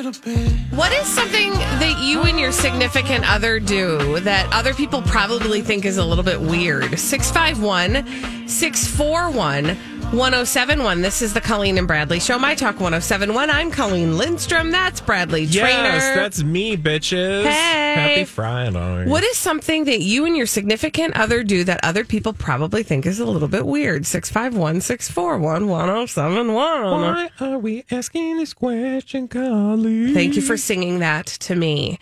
What is something that you and your significant other do that other people probably think is a little bit weird? 651 641 1071. This is the Colleen and Bradley Show. My Talk 1071. I'm Colleen Lindstrom. That's Bradley Traynor. Yes, that's me, bitches. Hey. Happy Friday. What is something that you and your significant other do that other people probably think is a little bit weird? 651 641 1071. Why are we asking this question, Colleen? Thank you for singing that to me.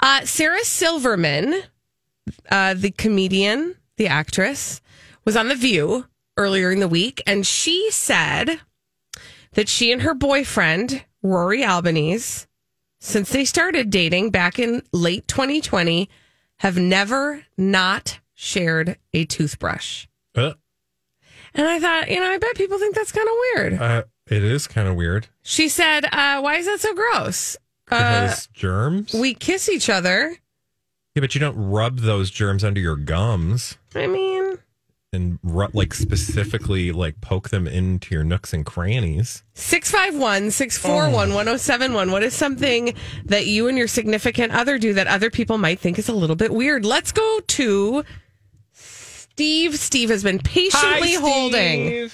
Uh, Sarah Silverman, uh, the comedian, the actress, was on The View earlier in the week, and she said that she and her boyfriend, Rory Albanese, since they started dating back in late 2020, have never not shared a toothbrush. Uh, And I thought, you know, I bet people think that's kind of weird. uh, it is kind of weird. She said, uh, why is that so gross? Uh, Because germs? we kiss each other. yeah, but you don't rub those germs under your gums I mean, and ru- like specifically like poke them into your nooks and crannies. 651 641 1071. What is something that you and your significant other do that other people might think is a little bit weird? Let's go to Steve. Steve has been patiently holding.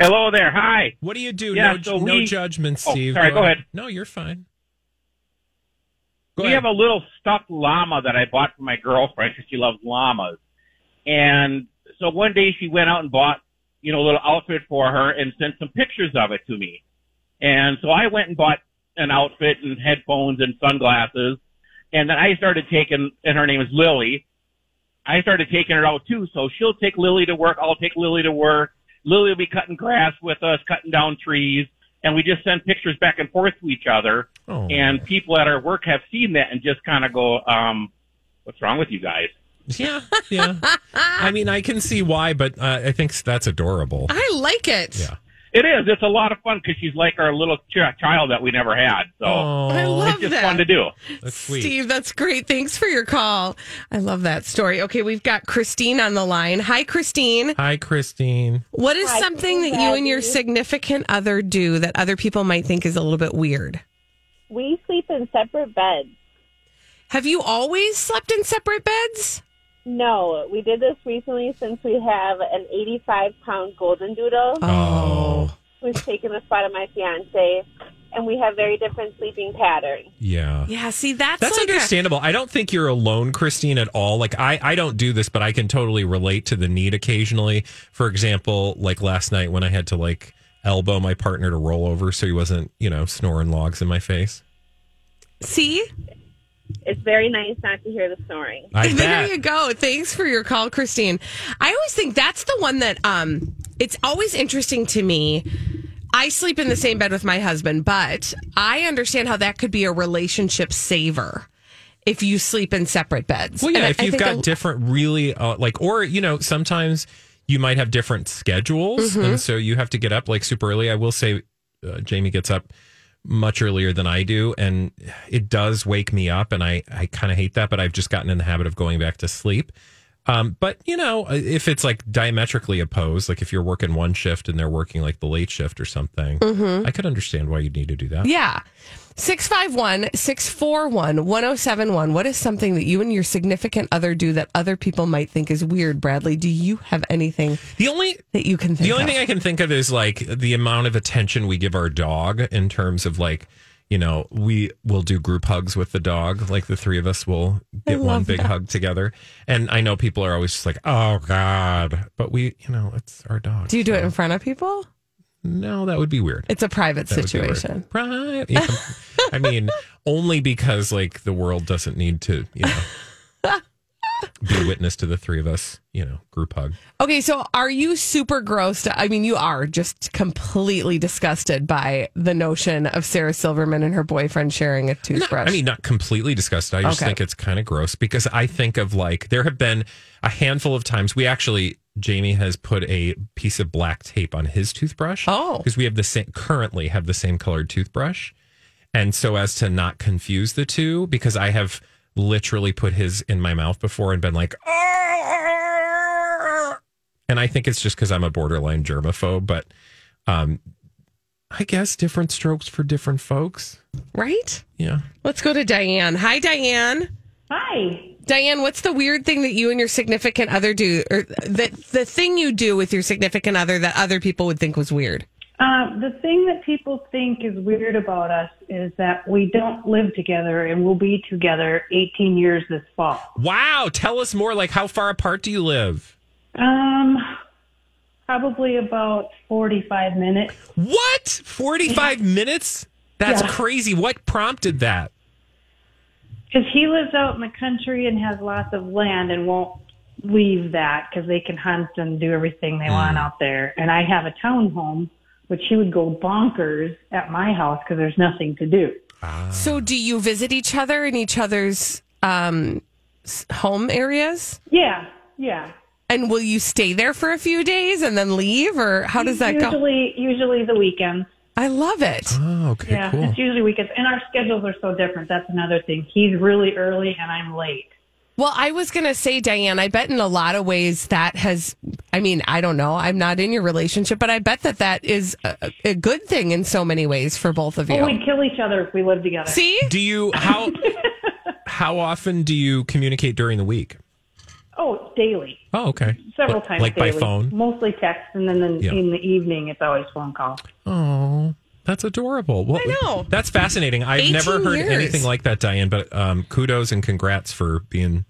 Hello there. Hi. What do you do? Yeah, no, so no we- judgment, Oh, Steve. sorry, go ahead. No, you're fine. Go we ahead. have a little stuffed llama that I bought for my girlfriend because she loves llamas. And so one day she went out and bought, you know, a little outfit for her and sent some pictures of it to me. And so I went and bought an outfit and headphones and sunglasses. And then I started taking, and her name is Lily. I started taking her out too. So she'll take Lily to work. I'll take Lily to work. Lily will be cutting grass with us, cutting down trees. And we just send pictures back and forth to each other. Oh. And people at our work have seen that and just kind of go, um, what's wrong with you guys? Yeah, yeah. I mean, I can see why, but uh, I think that's adorable. I like it. Yeah. It is. It's a lot of fun because she's like our little ch- child that we never had. So Oh, I love it's just that. fun to do. that's sweet. Steve, that's great. Thanks for your call. I love that story. Okay, we've got Christine on the line. Hi, Christine. Hi, Christine. What is Hi, something that you and your significant other do that other people might think is a little bit weird? We sleep in separate beds. Have you always slept in separate beds? No, we did this recently since we have an 85 pound golden doodle oh. oh, who's taken the spot of my fiance, and we have very different sleeping patterns. yeah. Yeah, see, that's That's like a- understandable. I don't think you're alone, Christine, at all. Like I, I don't do this, but I can totally relate to the need occasionally. For example, like last night when I had to like elbow my partner to roll over so he wasn't, you know, snoring logs in my face. see, It's very nice not to hear the snoring. I there you go. Thanks for your call, Christine. I always think that's the one that um it's always interesting to me. I sleep in the same bed with my husband, but I understand how that could be a relationship saver if you sleep in separate beds. Well, yeah, And if I you've think got a- different, really, uh, like, or, you know, sometimes you might have different schedules. Mm-hmm. And so you have to get up like super early. I will say, uh, Jamie gets up much earlier than I do. And it does wake me up. And I, I kind of hate that, but I've just gotten in the habit of going back to sleep. Um, but you know, if it's like diametrically opposed, like if you're working one shift and they're working like the late shift or something, I could understand why you'd need to do that. Mm-hmm. Yeah. 651 641 1071. What is something that you and your significant other do that other people might think is weird, Bradley? Do you have anything The only that you can think The only of? thing I can think of is like the amount of attention we give our dog in terms of like, you know, we will do group hugs with the dog. Like the three of us will get one big that. hug together. And I know people are always just like, "Oh God," but we, you know, it's our dog. Do you do it in front of people? No, that would be weird. It's a private That would be weird. situation. Right. Yeah. I mean, only because like the world doesn't need to, you know, be a witness to the three of us, you know, group hug. Okay, so are you super grossed? I mean, you are just completely disgusted by the notion of Sarah Silverman and her boyfriend sharing a toothbrush. I mean, not completely disgusted. I just Okay. think it's kind of gross because I think of like there have been a handful of times we actually Jamie has put a piece of black tape on his toothbrush. Oh. because we have the same currently have the same colored toothbrush, and so as to not confuse the two, because I have literally put his in my mouth before and been like, "Ah!" and I think it's just because I'm a borderline germaphobe, but. Um, I guess different strokes for different folks. right? Yeah. Let's go to Diane. Hi, Diane. Hi. Diane, what's the weird thing that you and your significant other do, or the the thing you do with your significant other that other people would think was weird? Uh, the thing that people think is weird about us is that we don't live together and we'll be together 18 years this fall. Wow. Tell us more. Like, how far apart do you live? Um, probably about 45 minutes. What? 45 minutes? That's Yeah. crazy. What prompted that? Because he lives out in the country and has lots of land and won't leave that because they can hunt and do everything they want out there. And I have a townhome, which he would go bonkers at my house because there's nothing to do. So, do you visit each other in each other's um, home areas? Yeah, yeah. And will you stay there for a few days and then leave, or how does that go? usually, Usually the weekends. I love it. Oh, okay, Yeah, cool. it's usually weekends, and our schedules are so different. That's another thing. He's really early, and I'm late. Well, I was going to say, Diane, I bet in a lot of ways that has, I mean, I don't know. I'm not in your relationship, but I bet that that is a, a good thing in so many ways for both of you. Oh, we'd kill each other if we lived together. See? Do you, how, how often do you communicate during the week? Oh, daily, Oh, okay. several Like- times. Like by daily. phone? mostly text, and then in, Yeah. in the evening it's always phone call. Oh, that's adorable. Well, I know. That's fascinating. I've never heard years. anything like that, Diane, but um, kudos and congrats for being,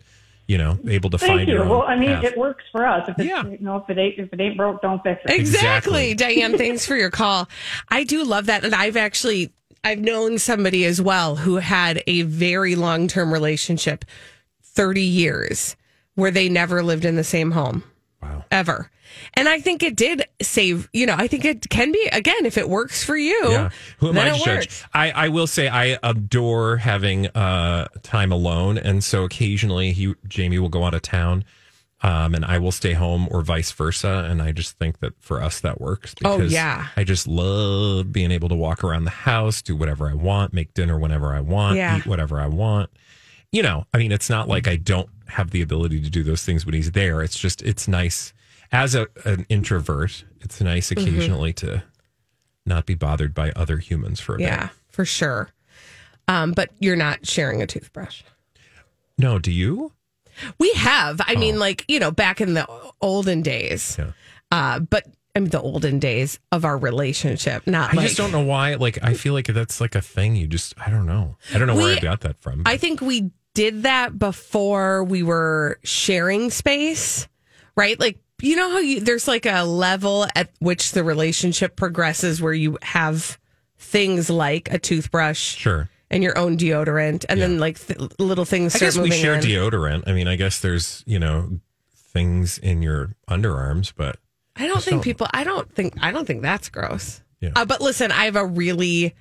you know, able to Thank find you. your own Well, I mean, path. it works for us. If it's, Yeah. you know, if it ain't if it ain't broke, don't fix it. Exactly. Exactly. Diane, thanks for your call. I do love that. And I've actually, I've known somebody as well who had a very long-term relationship, 30 years, where they never lived in the same home. Wow. Ever. And I think it did save, you know, I think it can be, again, if it works for you. Yeah. Who am I to judge? I, I will say I adore having uh, time alone. And so occasionally he, Jamie will go out of town um, and I will stay home or vice versa. And I just think that for us that works. Oh, because yeah. I just love being able to walk around the house, do whatever I want, make dinner whenever I want, Yeah. eat whatever I want. You know, I mean, it's not like I don't have the ability to do those things when he's there. It's just, it's nice as a, an introvert. It's nice Mm-hmm. occasionally to not be bothered by other humans for a bit. Yeah, for sure. Um, but you're not sharing a toothbrush. No, do you? We have. I mean, like, you know, back in the olden days. Oh. Yeah. Uh, but I mean, the olden days of our relationship, not I like. just don't know why. Like, I feel like that's like a thing. You just, I don't know. I don't know where I got that from. I think we did that before we were sharing space, right? Like, you know how you, there's like a level at which the relationship progresses where you have things like a toothbrush sure. and your own deodorant, and then like th- little things I guess we share in. deodorant. I mean, I guess there's, you know, things in your underarms, but I don't think people. I don't think. I don't think that's gross. Yeah. Uh, but listen, I have a really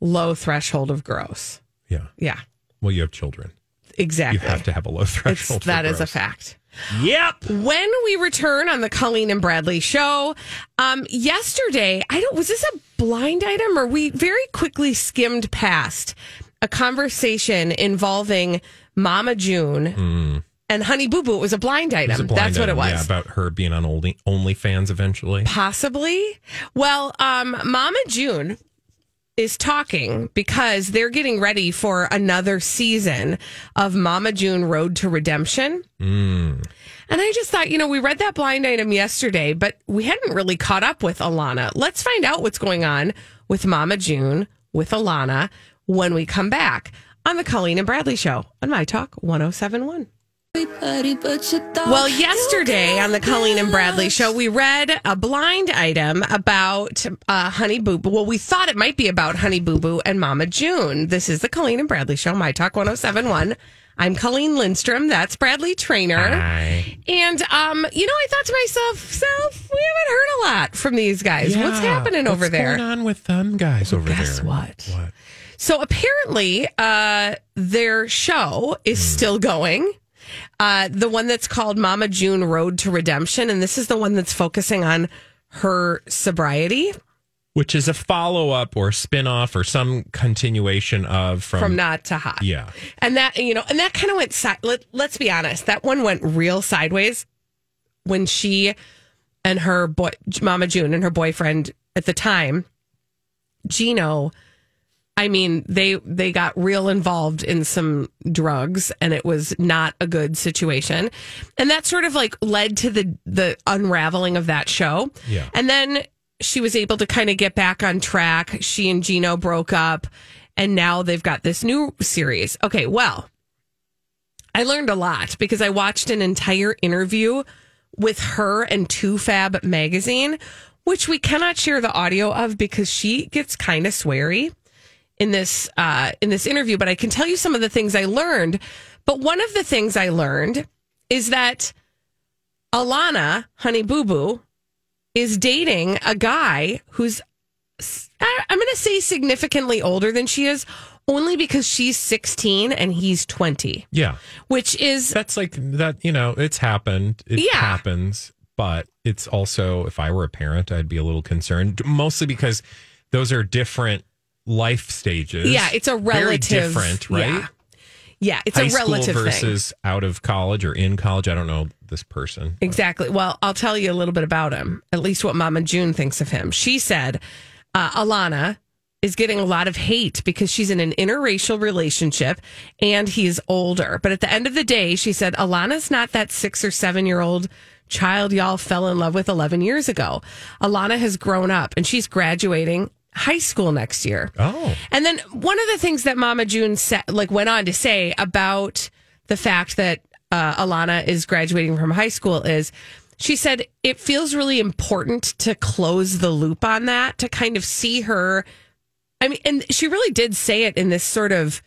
low threshold of gross. yeah. Yeah, Well, you have children. exactly. You have to have a low threshold. that is a fact. Yep. When we return on the Colleen and Bradley show, um, yesterday, I don't, was this a blind item or we very quickly skimmed past a conversation involving Mama June and Honey Boo Boo? It was a blind item. A blind That's what it was. Yeah, about her being on Only OnlyFans eventually. Possibly. Well, um, Mama June is talking because they're getting ready for another season of Mama June Road to Redemption. Mm. And I just thought, you know, we read that blind item yesterday, but we hadn't really caught up with Alana. Let's find out what's going on with Mama June with Alana when we come back on the Colleen and Bradley Show on My Talk 1071. Well, yesterday on the Colleen and Bradley show, we read a blind item about uh, Honey Boo Boo. Well, we thought it might be about Honey Boo Boo and Mama June. This is the Colleen and Bradley show, My Talk 1071. I'm Colleen Lindstrom. That's Bradley Traynor. Hi. And, um, you know, I thought to myself, self, we haven't heard a lot from these guys. What's Yeah. happening over What's there? going on with them guys over Guess there? what? What? So apparently, uh, their show is Hmm. still going. Uh, the one that's called Mama June Road to Redemption, and this is the one that's focusing on her sobriety Which is a follow up or spin off or some continuation of from, from, not to hot. Yeah. and that you know, and that kind of went. Si- let, let's be honest, that one went real sideways when she and her boy, Mama June, and her boyfriend at the time, Gino. I mean, they they got real involved in some drugs, and it was not a good situation, and that sort of like led to the the unraveling of that show. Yeah. and then she was able to kind of get back on track. She and Gino broke up, and now they've got this new series. Okay, well, I learned a lot because I watched an entire interview with her and TooFab magazine, which we cannot share the audio of because she gets kind of sweary in this uh, in this interview. But I can tell you some of the things I learned. But one of the things I learned is that Alana, Honey Boo Boo, is dating a guy who's I'm going to say significantly older than she is, only because she's 16 and he's 20, Yeah. which is That's like that, you know, it's happened. It Yeah. happens. But it's also, if I were a parent, I'd be a little concerned, mostly because those are different life stages. Yeah, it's a relative Very different, right? yeah. yeah, it's High a relative school thing. versus out of college or in college. I don't know this person. Exactly. Well, I'll tell you a little bit about him, at least what Mama June thinks of him. She said uh, Alana is getting a lot of hate because she's in an interracial relationship and he's older. But at the end of the day, she said Alana's not that six or seven year old child y'all fell in love with 11 years ago. Alana has grown up and she's graduating high school next year. Oh. And then one of the things that Mama June said, like went on to say about the fact that uh, Alana is graduating from high school is she said it feels really important to close the loop on that to kind of see her. I mean, and she really did say it in this sort of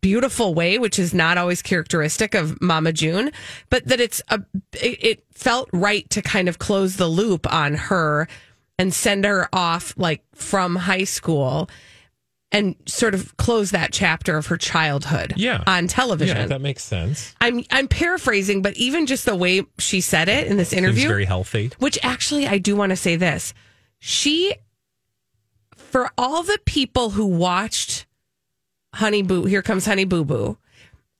beautiful way, which is not always characteristic of Mama June, but that it's a it, it felt right to kind of close the loop on her and send her off like from high school and sort of close that chapter of her childhood Yeah. on television. Yeah, that makes sense. I'm I'm paraphrasing, but even just the way she said it in this Seems interview, very healthy. which actually I do want to say this. She for all the people who watched Honey Boo Here Comes Honey Boo Boo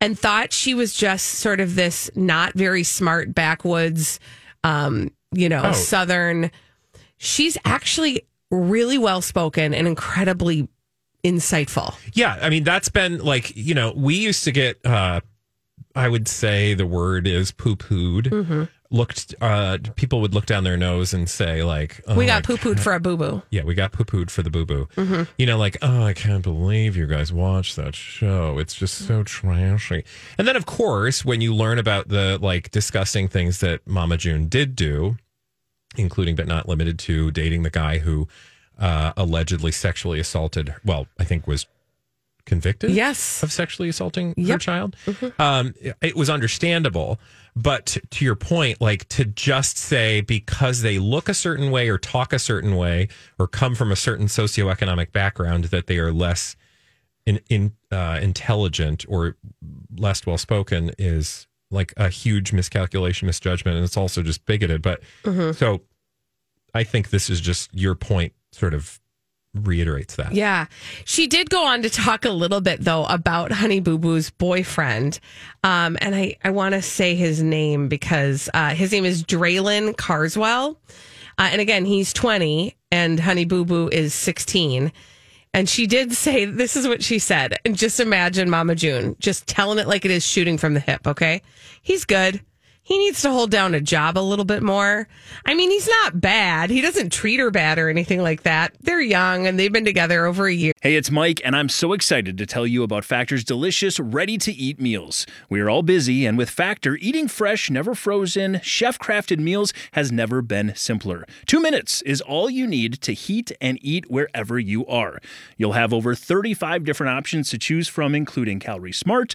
and thought she was just sort of this not very smart backwoods um, you know, Oh. southern she's actually really well spoken and incredibly insightful. Yeah, I mean that's been like you know we used to get uh I would say the word is poo pooed. Mm-hmm. Looked uh people would look down their nose and say like oh we got poo pooed for a boo boo. Yeah, we got poo pooed for the boo boo. Mm-hmm. You know, like, oh, I can't believe you guys watch that show. It's just so trashy. And then, of course, when you learn about the like disgusting things that Mama June did do, including but not limited to dating the guy who uh, allegedly sexually assaulted, well, I think was convicted Yes. of sexually assaulting her Yep. child. Um, it was understandable, but to your point, like to just say because they look a certain way or talk a certain way or come from a certain socioeconomic background that they are less in, in uh, intelligent or less well spoken is like a huge miscalculation, misjudgment, and it's also just bigoted. But so I think this is just your point, sort of reiterates that. Yeah. She did go on to talk a little bit, though, about Honey Boo Boo's boyfriend. Um, and I, I want to say his name because uh, his name is Dralin Carswell. Uh, and again, he's 20 and Honey Boo Boo is 16. And she did say, this is what she said. And just imagine Mama June just telling it like it is shooting from the hip, okay? He's good. He needs to hold down a job a little bit more. I mean, he's not bad. He doesn't treat her bad or anything like that. They're young and they've been together over a year. Hey, it's Mike, and I'm so excited to tell you about Factor's delicious, ready to eat meals. We are all busy, and with Factor, eating fresh, never frozen, chef crafted meals has never been simpler. Two minutes is all you need to heat and eat wherever you are. You'll have over 35 different options to choose from, including Calorie Smart,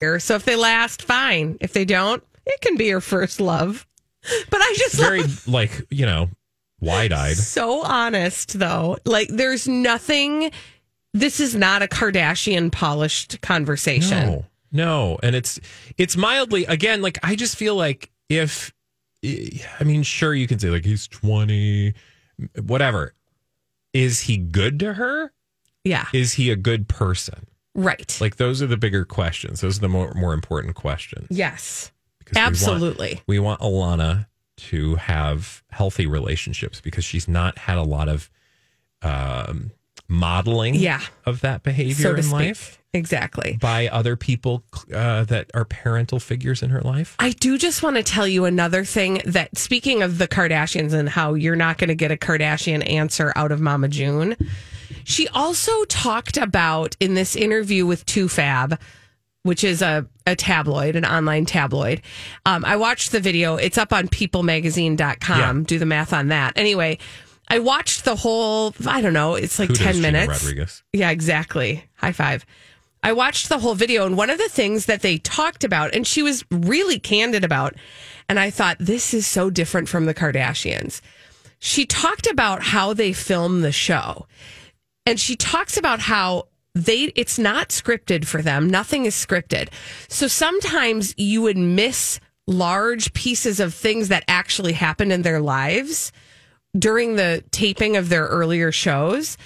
So if they last, fine. If they don't, it can be your first love. But I just Very love- like you know, wide eyed. so honest though. Like there's nothing. This is not a Kardashian polished conversation. No, no, and it's it's mildly again. Like I just feel like if I mean, sure, you can say like he's twenty, whatever. Is he good to her? Yeah, Is he a good person? Right. Like those are the bigger questions. Those are the more more important questions. yes, Because we want- absolutely. We want, Alana to have healthy relationships because she's not had a lot of um, modeling Yeah. of that behavior so in speak. life Exactly. by other people uh, that are parental figures in her life. I do just want to tell you another thing that speaking of the Kardashians and how you're not going to get a Kardashian answer out of Mama June, she also talked about in this interview with TooFab, which is a, a tabloid, an online tabloid. Um, I watched the video. It's up on peoplemagazine.com. Yeah. Do the math on that. Anyway, I watched the whole, I don't know, it's like Kudos, 10 Gina minutes. Rodriguez. Yeah, exactly. High five. I watched the whole video, and one of the things that they talked about, and she was really candid about, and I thought, this is so different from the Kardashians. She talked about how they film the show, and she talks about how they it's not scripted for them nothing is scripted so sometimes you would miss large pieces of things that actually happened in their lives during the taping of their earlier shows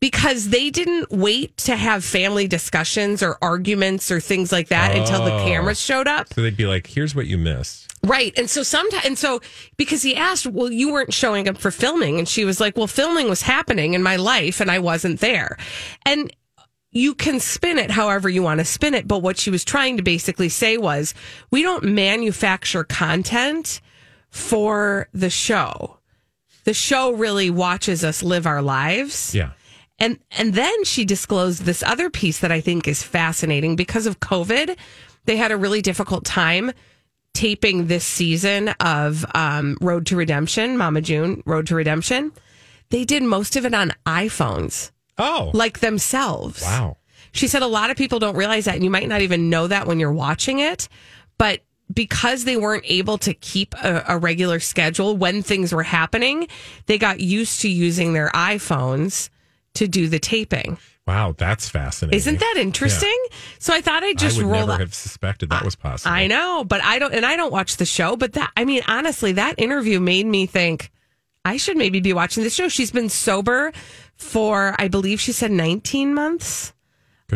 because they didn't wait to have family discussions or arguments or things like that until the Oh. cameras showed up. So they'd be like, "Here's what you missed." Right. And so sometimes, and so because he asked, well, you weren't showing up for filming. And she was like, well, filming was happening in my life and I wasn't there. And you can spin it however you want to spin it. But what she was trying to basically say was, we don't manufacture content for the show. The show really watches us live our lives. Yeah. And and then she disclosed this other piece that I think is fascinating because of COVID. They had a really difficult time taping this season of um, Road to Redemption, Mama June, Road to Redemption. They did most of it on iPhones, Oh, like themselves. wow. She said a lot of people don't realize that, and you might not even know that when you're watching it. But because they weren't able to keep a, a regular schedule when things were happening, they got used to using their iPhones to do the taping. Wow, that's fascinating. Isn't that interesting? So I thought I'd just I would roll never that. have suspected that was possible. I know, but I don't, and I don't watch the show. But that, I mean, honestly, that interview made me think I should maybe be watching the show. She's been sober for, I believe she said 19 months.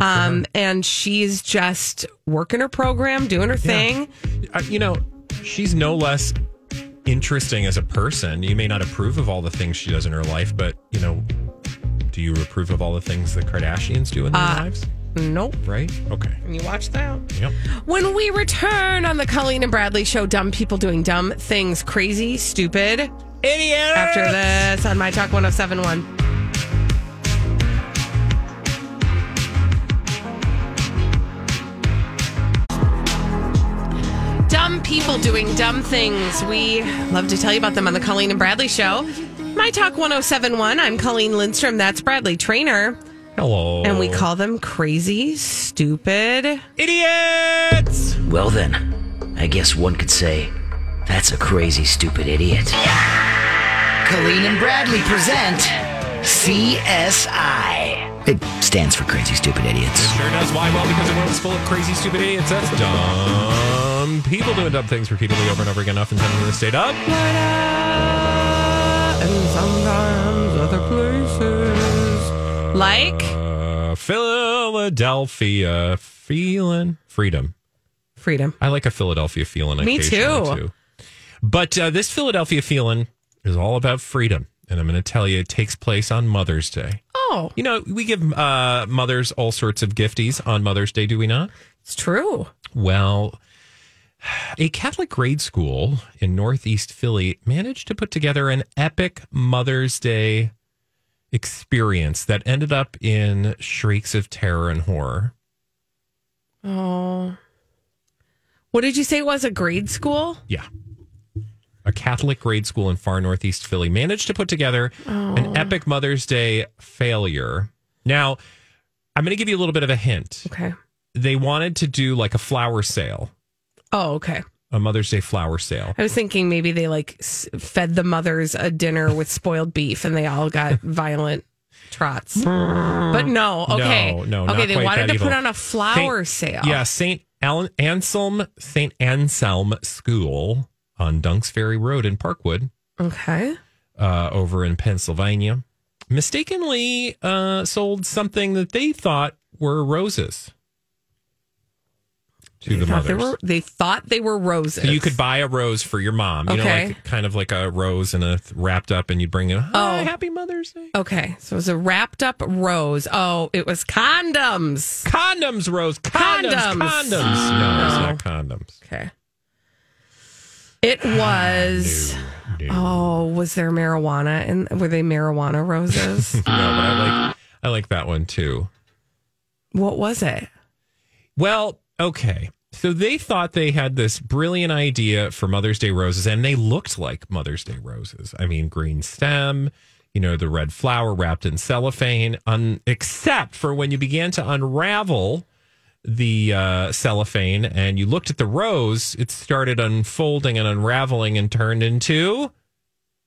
Um, her. and she's just working her program, doing her thing. Uh, you know, she's no less interesting as a person. You may not approve of all the things she does in her life, but you know, do you approve of all the things the Kardashians do in their uh, lives? Nope. Right? Okay. And you watch that? Yep. When we return on the Colleen and Bradley show, dumb people doing dumb things, crazy, stupid, idiot. After this on My Talk 1071. Dumb people doing dumb things. We love to tell you about them on the Colleen and Bradley show. My Talk 1071. I'm Colleen Lindstrom. That's Bradley Traynor. Hello. And we call them crazy, stupid idiots. Well, then, I guess one could say that's a crazy, stupid idiot. Colleen and Bradley present CSI. It stands for Crazy Stupid Idiots. It Sure does. Why? Well, because the world is full of crazy, stupid idiots. That's dumb people doing dumb things repeatedly over and over again, often in the state of and sometimes other places. Like uh, Philadelphia feeling freedom. Freedom. I like a Philadelphia feeling. Me occasionally, too. But uh, this Philadelphia feeling is all about freedom. And I'm going to tell you, it takes place on Mother's Day. Oh. You know, we give uh, mothers all sorts of gifties on Mother's Day, do we not? It's true. Well, a Catholic grade school in Northeast Philly managed to put together an epic Mother's Day experience that ended up in shrieks of terror and horror. Oh. What did you say it was? A grade school? Yeah. A Catholic grade school in far Northeast Philly managed to put together Oh. an epic Mother's Day failure. Now, I'm going to give you a little bit of a hint. Okay. They wanted to do like a flower sale, Oh, okay. a Mother's Day flower sale. I was thinking maybe they like s- fed the mothers a dinner with spoiled beef and they all got violent trots. But no, okay. No, no, Okay, they wanted to evil. put on a flower Saint- sale. Yeah, Saint Al- Anselm Saint Anselm School on Dunks Ferry Road in Parkwood, Okay. uh, over in Pennsylvania, mistakenly uh, sold something that they thought were roses to They the thought they were they thought they were roses. So you could buy a rose for your mom, you know, like kind of like a rose and a wrapped up, and you'd bring it. Oh. Happy Mother's Day. Okay. So it was a wrapped up rose. Oh, it was condoms. Condoms, Rose. Condoms. Condoms. Condoms. No, it's No. not condoms. Okay. It ah, was Oh, was there marijuana and were they marijuana roses? No, but I like I like that one too. what was it? Well, okay. So they thought they had this brilliant idea for Mother's Day roses, and they looked like Mother's Day roses. I mean, green stem, you know, the red flower wrapped in cellophane, un- except for when you began to unravel the uh, cellophane and you looked at the rose, it started unfolding and unraveling and turned into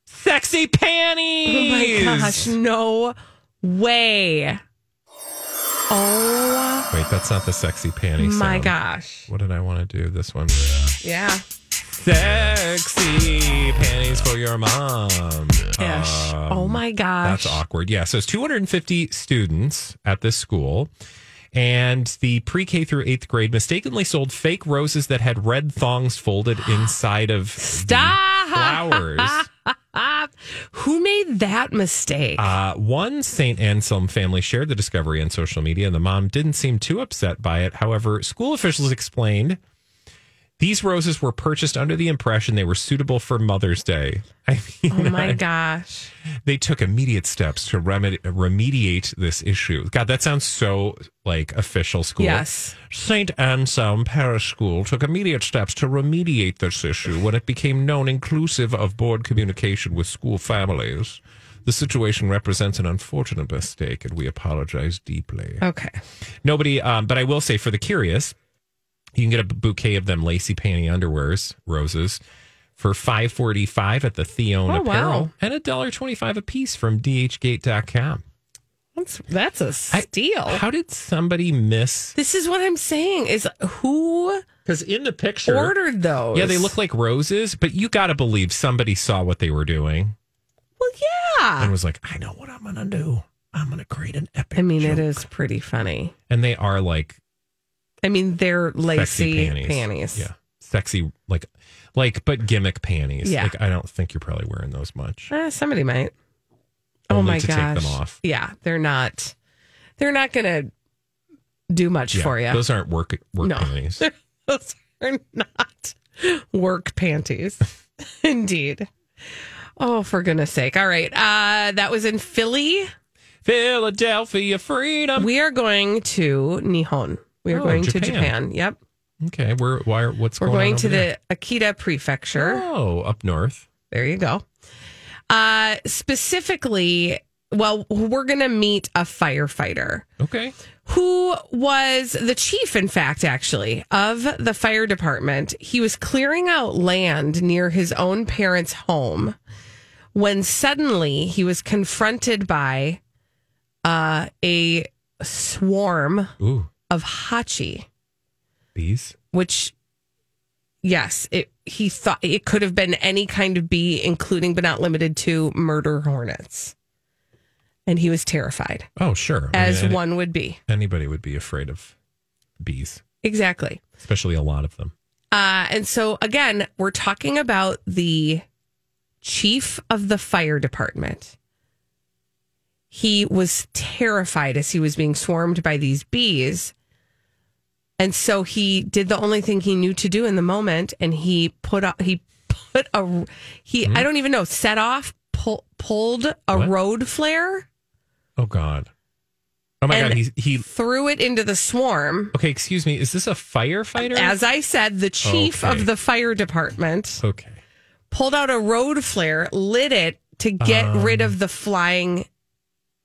sexy panties. Oh my gosh, no way. Oh Wait, that's not the sexy panty my sound. gosh. What did I want to do? This one. Yeah. Sexy panties for your mom. Ish. Um, oh my gosh. That's awkward. Yeah. So it's 250 students at this school. And the pre K through eighth grade mistakenly sold fake roses that had red thongs folded inside of Stop. flowers. Who made that mistake? Uh, one St. Anselm family shared the discovery on social media, and the mom didn't seem too upset by it. However, school officials explained these roses were purchased under the impression they were suitable for Mother's Day. I mean, oh my gosh. they took immediate steps to remedi- remediate this issue. God, that sounds so like official school. Yes. St. Anselm Parish School took immediate steps to remediate this issue when it became known inclusive of board communication with school families. The situation represents an unfortunate mistake, and we apologize deeply. Okay. Nobody, um, but I will say for the curious, you can get a bouquet of them lacy panty underwears, roses, for five forty five at the Theon Oh, Apparel, wow. and a dollar twenty five a piece from dhgate.com. That's that's a steal. How did somebody miss? this is what I'm saying is who Because in the picture, ordered those? yeah, they look like roses, but you got to believe somebody saw what they were doing Well, yeah. and was like, "I know what I'm gonna do. I'm gonna create an epic." I mean, it joke." is pretty funny. and they are like I mean, they're lacy sexy panties. panties. Yeah, sexy like like but gimmick panties. Yeah. like I don't think you're probably wearing those much. Eh, somebody might. oh my to gosh. take them off. Yeah, they're not. They're not going to do much Yeah, for you. Those aren't work work No. panties. Those are not work panties. Indeed. Oh, for goodness sake. All right. Uh, that was in Philly. Philadelphia freedom. We are going to Nihon. We are Oh, going to Japan. Japan. Yep. Okay, we're why? Are, what's We're going, going to there? the Akita Prefecture. Oh, up north. There you go. Uh, specifically, well, we're going to meet a firefighter Okay. who was the chief, in fact, actually, of the fire department. He was clearing out land near his own parents' home when suddenly he was confronted by uh, a swarm Ooh, of hachi. Bees. which yes it he thought it could have been any kind of bee including but not limited to murder hornets. And he was terrified. Oh, sure. I as mean, any- one would be. anybody would be afraid of bees, exactly. Especially a lot of them. uh, and so again we're talking about the chief of the fire department. He was terrified as he was being swarmed by these bees and so he did the only thing he knew to do in the moment and he put up he put a he i don't even know set off pull, pulled a? What? road flare Oh God. Oh my God. He he. threw it into the swarm Okay, excuse me. Is this a firefighter? as i said the chief Okay. of the fire department okay. pulled out a road flare lit it to get Um. rid of the flying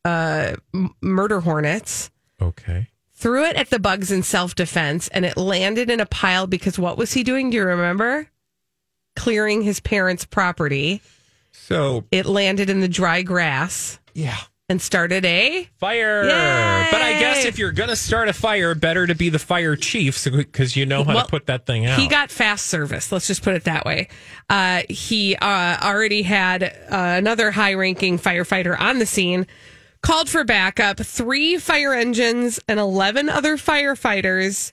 uh murder hornets Okay. Threw it at the bugs in self-defense and it landed in a pile because what was he doing do you remember clearing his parents property So it landed in the dry grass yeah, and started a fire. Yay! But I guess if you're gonna start a fire, better to be the fire chief, because you know how Well, to put that thing out. He got fast service. Let's just put it that way. Uh, he uh, already had uh, another high ranking firefighter on the scene, called for backup. Three fire engines and 11 other firefighters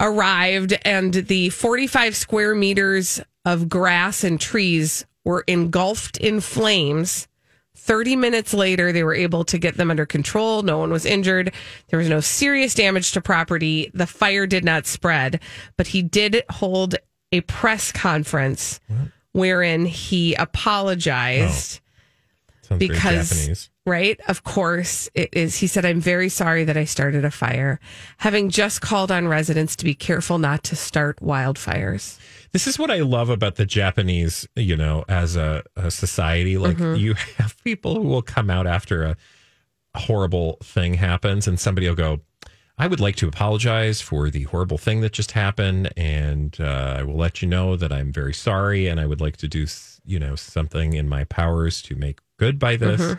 arrived, and the 45 square meters of grass and trees were engulfed in flames. 30 minutes later, they were able to get them under control. No one was injured. There was no serious damage to property. The fire did not spread, but he did hold a press conference wherein he apologized very because Japanese. Right of course it is he said i'm very sorry that i started a fire having just called on residents to be careful not to start wildfires This is what I love about the Japanese, you know, as a, a society. Like Mhm. you have people who will come out after a, horrible thing happens, and somebody will go, "I would like to apologize for the horrible thing that just happened, and uh, I will let you know that I'm very sorry, and I would like to do, you know, something in my powers to make good by this." Mhm.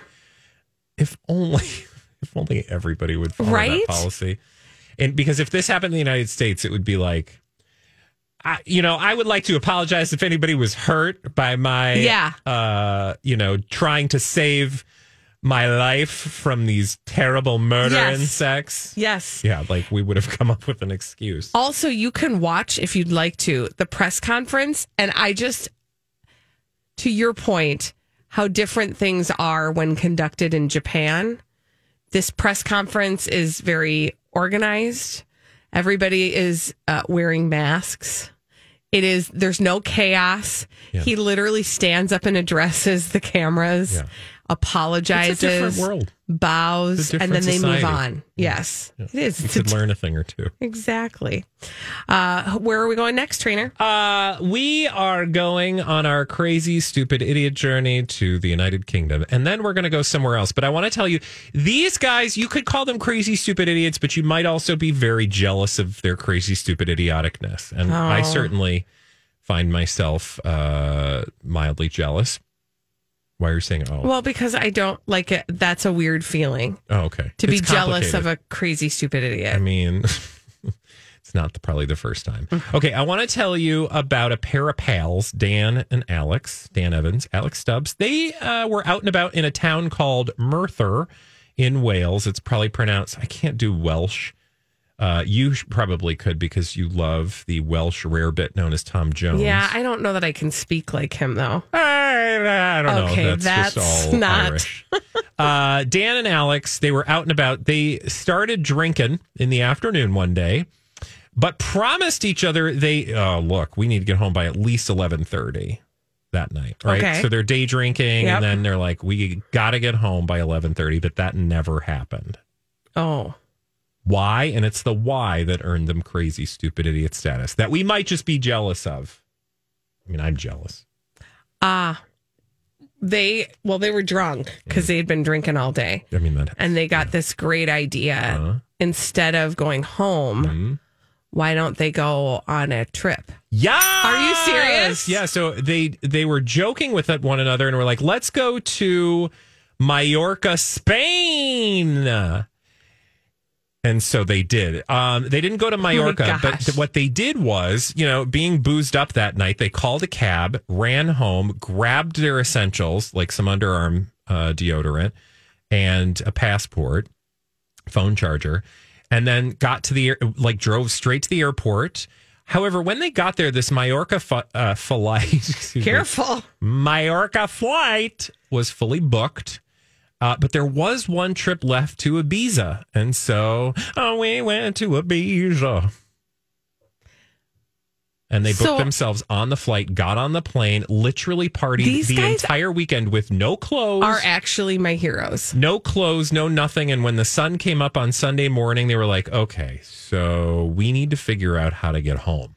If only, if only everybody would follow Right? that policy. And because if this happened in the United States, it would be like, I, you know, I would like to apologize if anybody was hurt by my, Yeah. uh, you know, trying to save my life from these terrible murder Yes. insects. yes Yeah, like we would have come up with an excuse. Also, you can watch if you'd like to the press conference. And I just, to your point, how different things are when conducted in Japan. This press conference is very organized. Everybody is uh, wearing masks. It is, there's no chaos. Yeah. He literally stands up and addresses the cameras, Yeah. Apologizes, It's a different world. bows, and then they move on. Yes, it is. You It's could learn a thing or two. Exactly. Uh, where are we going next, Traynor? Uh, we are going on our crazy, stupid, idiot journey to the United Kingdom. And then we're going to go somewhere else. But I want to tell you, these guys, you could call them crazy, stupid idiots, but you might also be very jealous of their crazy, stupid idioticness. And I Oh. certainly find myself uh, mildly jealous. Why are you saying, oh? Well, because I don't like it. That's a weird feeling oh, okay. to be jealous of a crazy, stupid idiot. I mean, it's not the, probably the first time. Okay, I want to tell you about a pair of pals, Dan and Alex, Dan Evans, Alex Stubbs. They uh, were out and about in a town called Merthyr in Wales. It's probably pronounced, I can't do Welsh. Uh, you probably could because you love the Welsh rarebit known as Tom Jones. yeah, I don't know that I can speak like him though. I, I don't Okay, know. That's, that's just all not- Irish. uh, Dan and Alex, they were out and about. They started drinking in the afternoon one day, but promised each other they. Oh, look, we need to get home by at least eleven thirty that night. Right. Okay. So they're day drinking, Yep. and then they're like, "We got to get home by eleven thirty, but that never happened. Oh, Why? And it's the why that earned them crazy, stupid idiot status that we might just be jealous of. I mean, I'm jealous. Ah, they well, they were drunk because they had been drinking all day, I mean, that. and they got this great idea. Uh-huh. Instead of going home, Mm-hmm. why don't they go on a trip? Yeah. Are you serious? Yeah. So they they were joking with one another and were like, "Let's go to Mallorca, Spain." And so they did. Um, they didn't go to Mallorca, but th- what they did was, you know, being boozed up that night, they called a cab, ran home, grabbed their essentials like some underarm uh, deodorant and a passport, phone charger, and then got to the air- like drove straight to the airport. However, when they got there, this Mallorca fu- uh, flight, Careful. Mallorca flight was fully booked. Uh, but there was one trip left to Ibiza. And so oh, we went to Ibiza. And they booked So- themselves on the flight, got on the plane, literally partied the entire weekend with no clothes. Are actually my heroes. no clothes, no nothing. And when the sun came up on Sunday morning, they were like, okay, so we need to figure out how to get home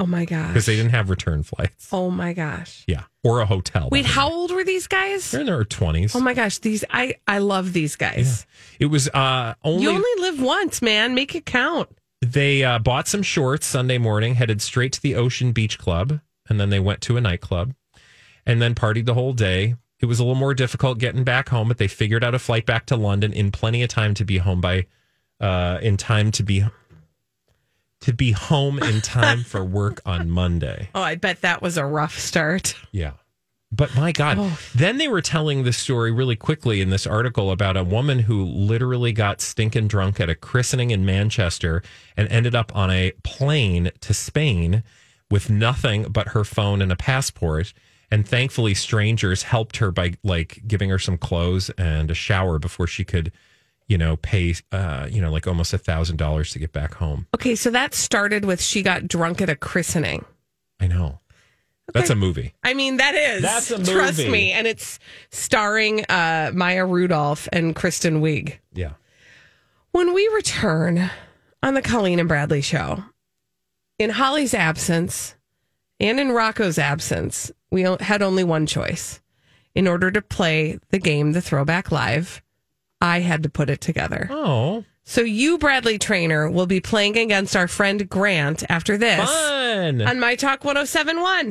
Oh my gosh. because they didn't have return flights. Oh my gosh. Yeah. Or a hotel. Wait, how old were these guys? They're in their 20s. Oh my gosh, these I I love these guys. It was uh, only, You only live once, man. Make it count. they uh, bought some shorts Sunday morning, headed straight to the Ocean Beach Club, and then they went to a nightclub and then partied the whole day. It was a little more difficult getting back home, but they figured out a flight back to London in plenty of time to be home by uh, in time to be to be home in time for work on Monday. Oh, I bet that was a rough start. Yeah. But my God, Oh. then they were telling the story really quickly in this article about a woman who literally got stinking drunk at a christening in Manchester and ended up on a plane to Spain with nothing but her phone and a passport. And thankfully, strangers helped her by like giving her some clothes and a shower before she could, you know, pay, uh, you know, like almost a thousand dollars to get back home. Okay, so that started with she got drunk at a christening. I know. That's a movie. I mean, that is. That's a Trust me. And it's starring uh, Maya Rudolph and Kristen Wiig. Yeah. When we return on the Colleen and Bradley show, in Holly's absence and in Rocco's absence, we had only one choice. In order to play the game, the Throwback Live, I had to put it together. Oh. So you, Bradley Traynor, will be playing against our friend Grant after this Fun. on My Talk 1071.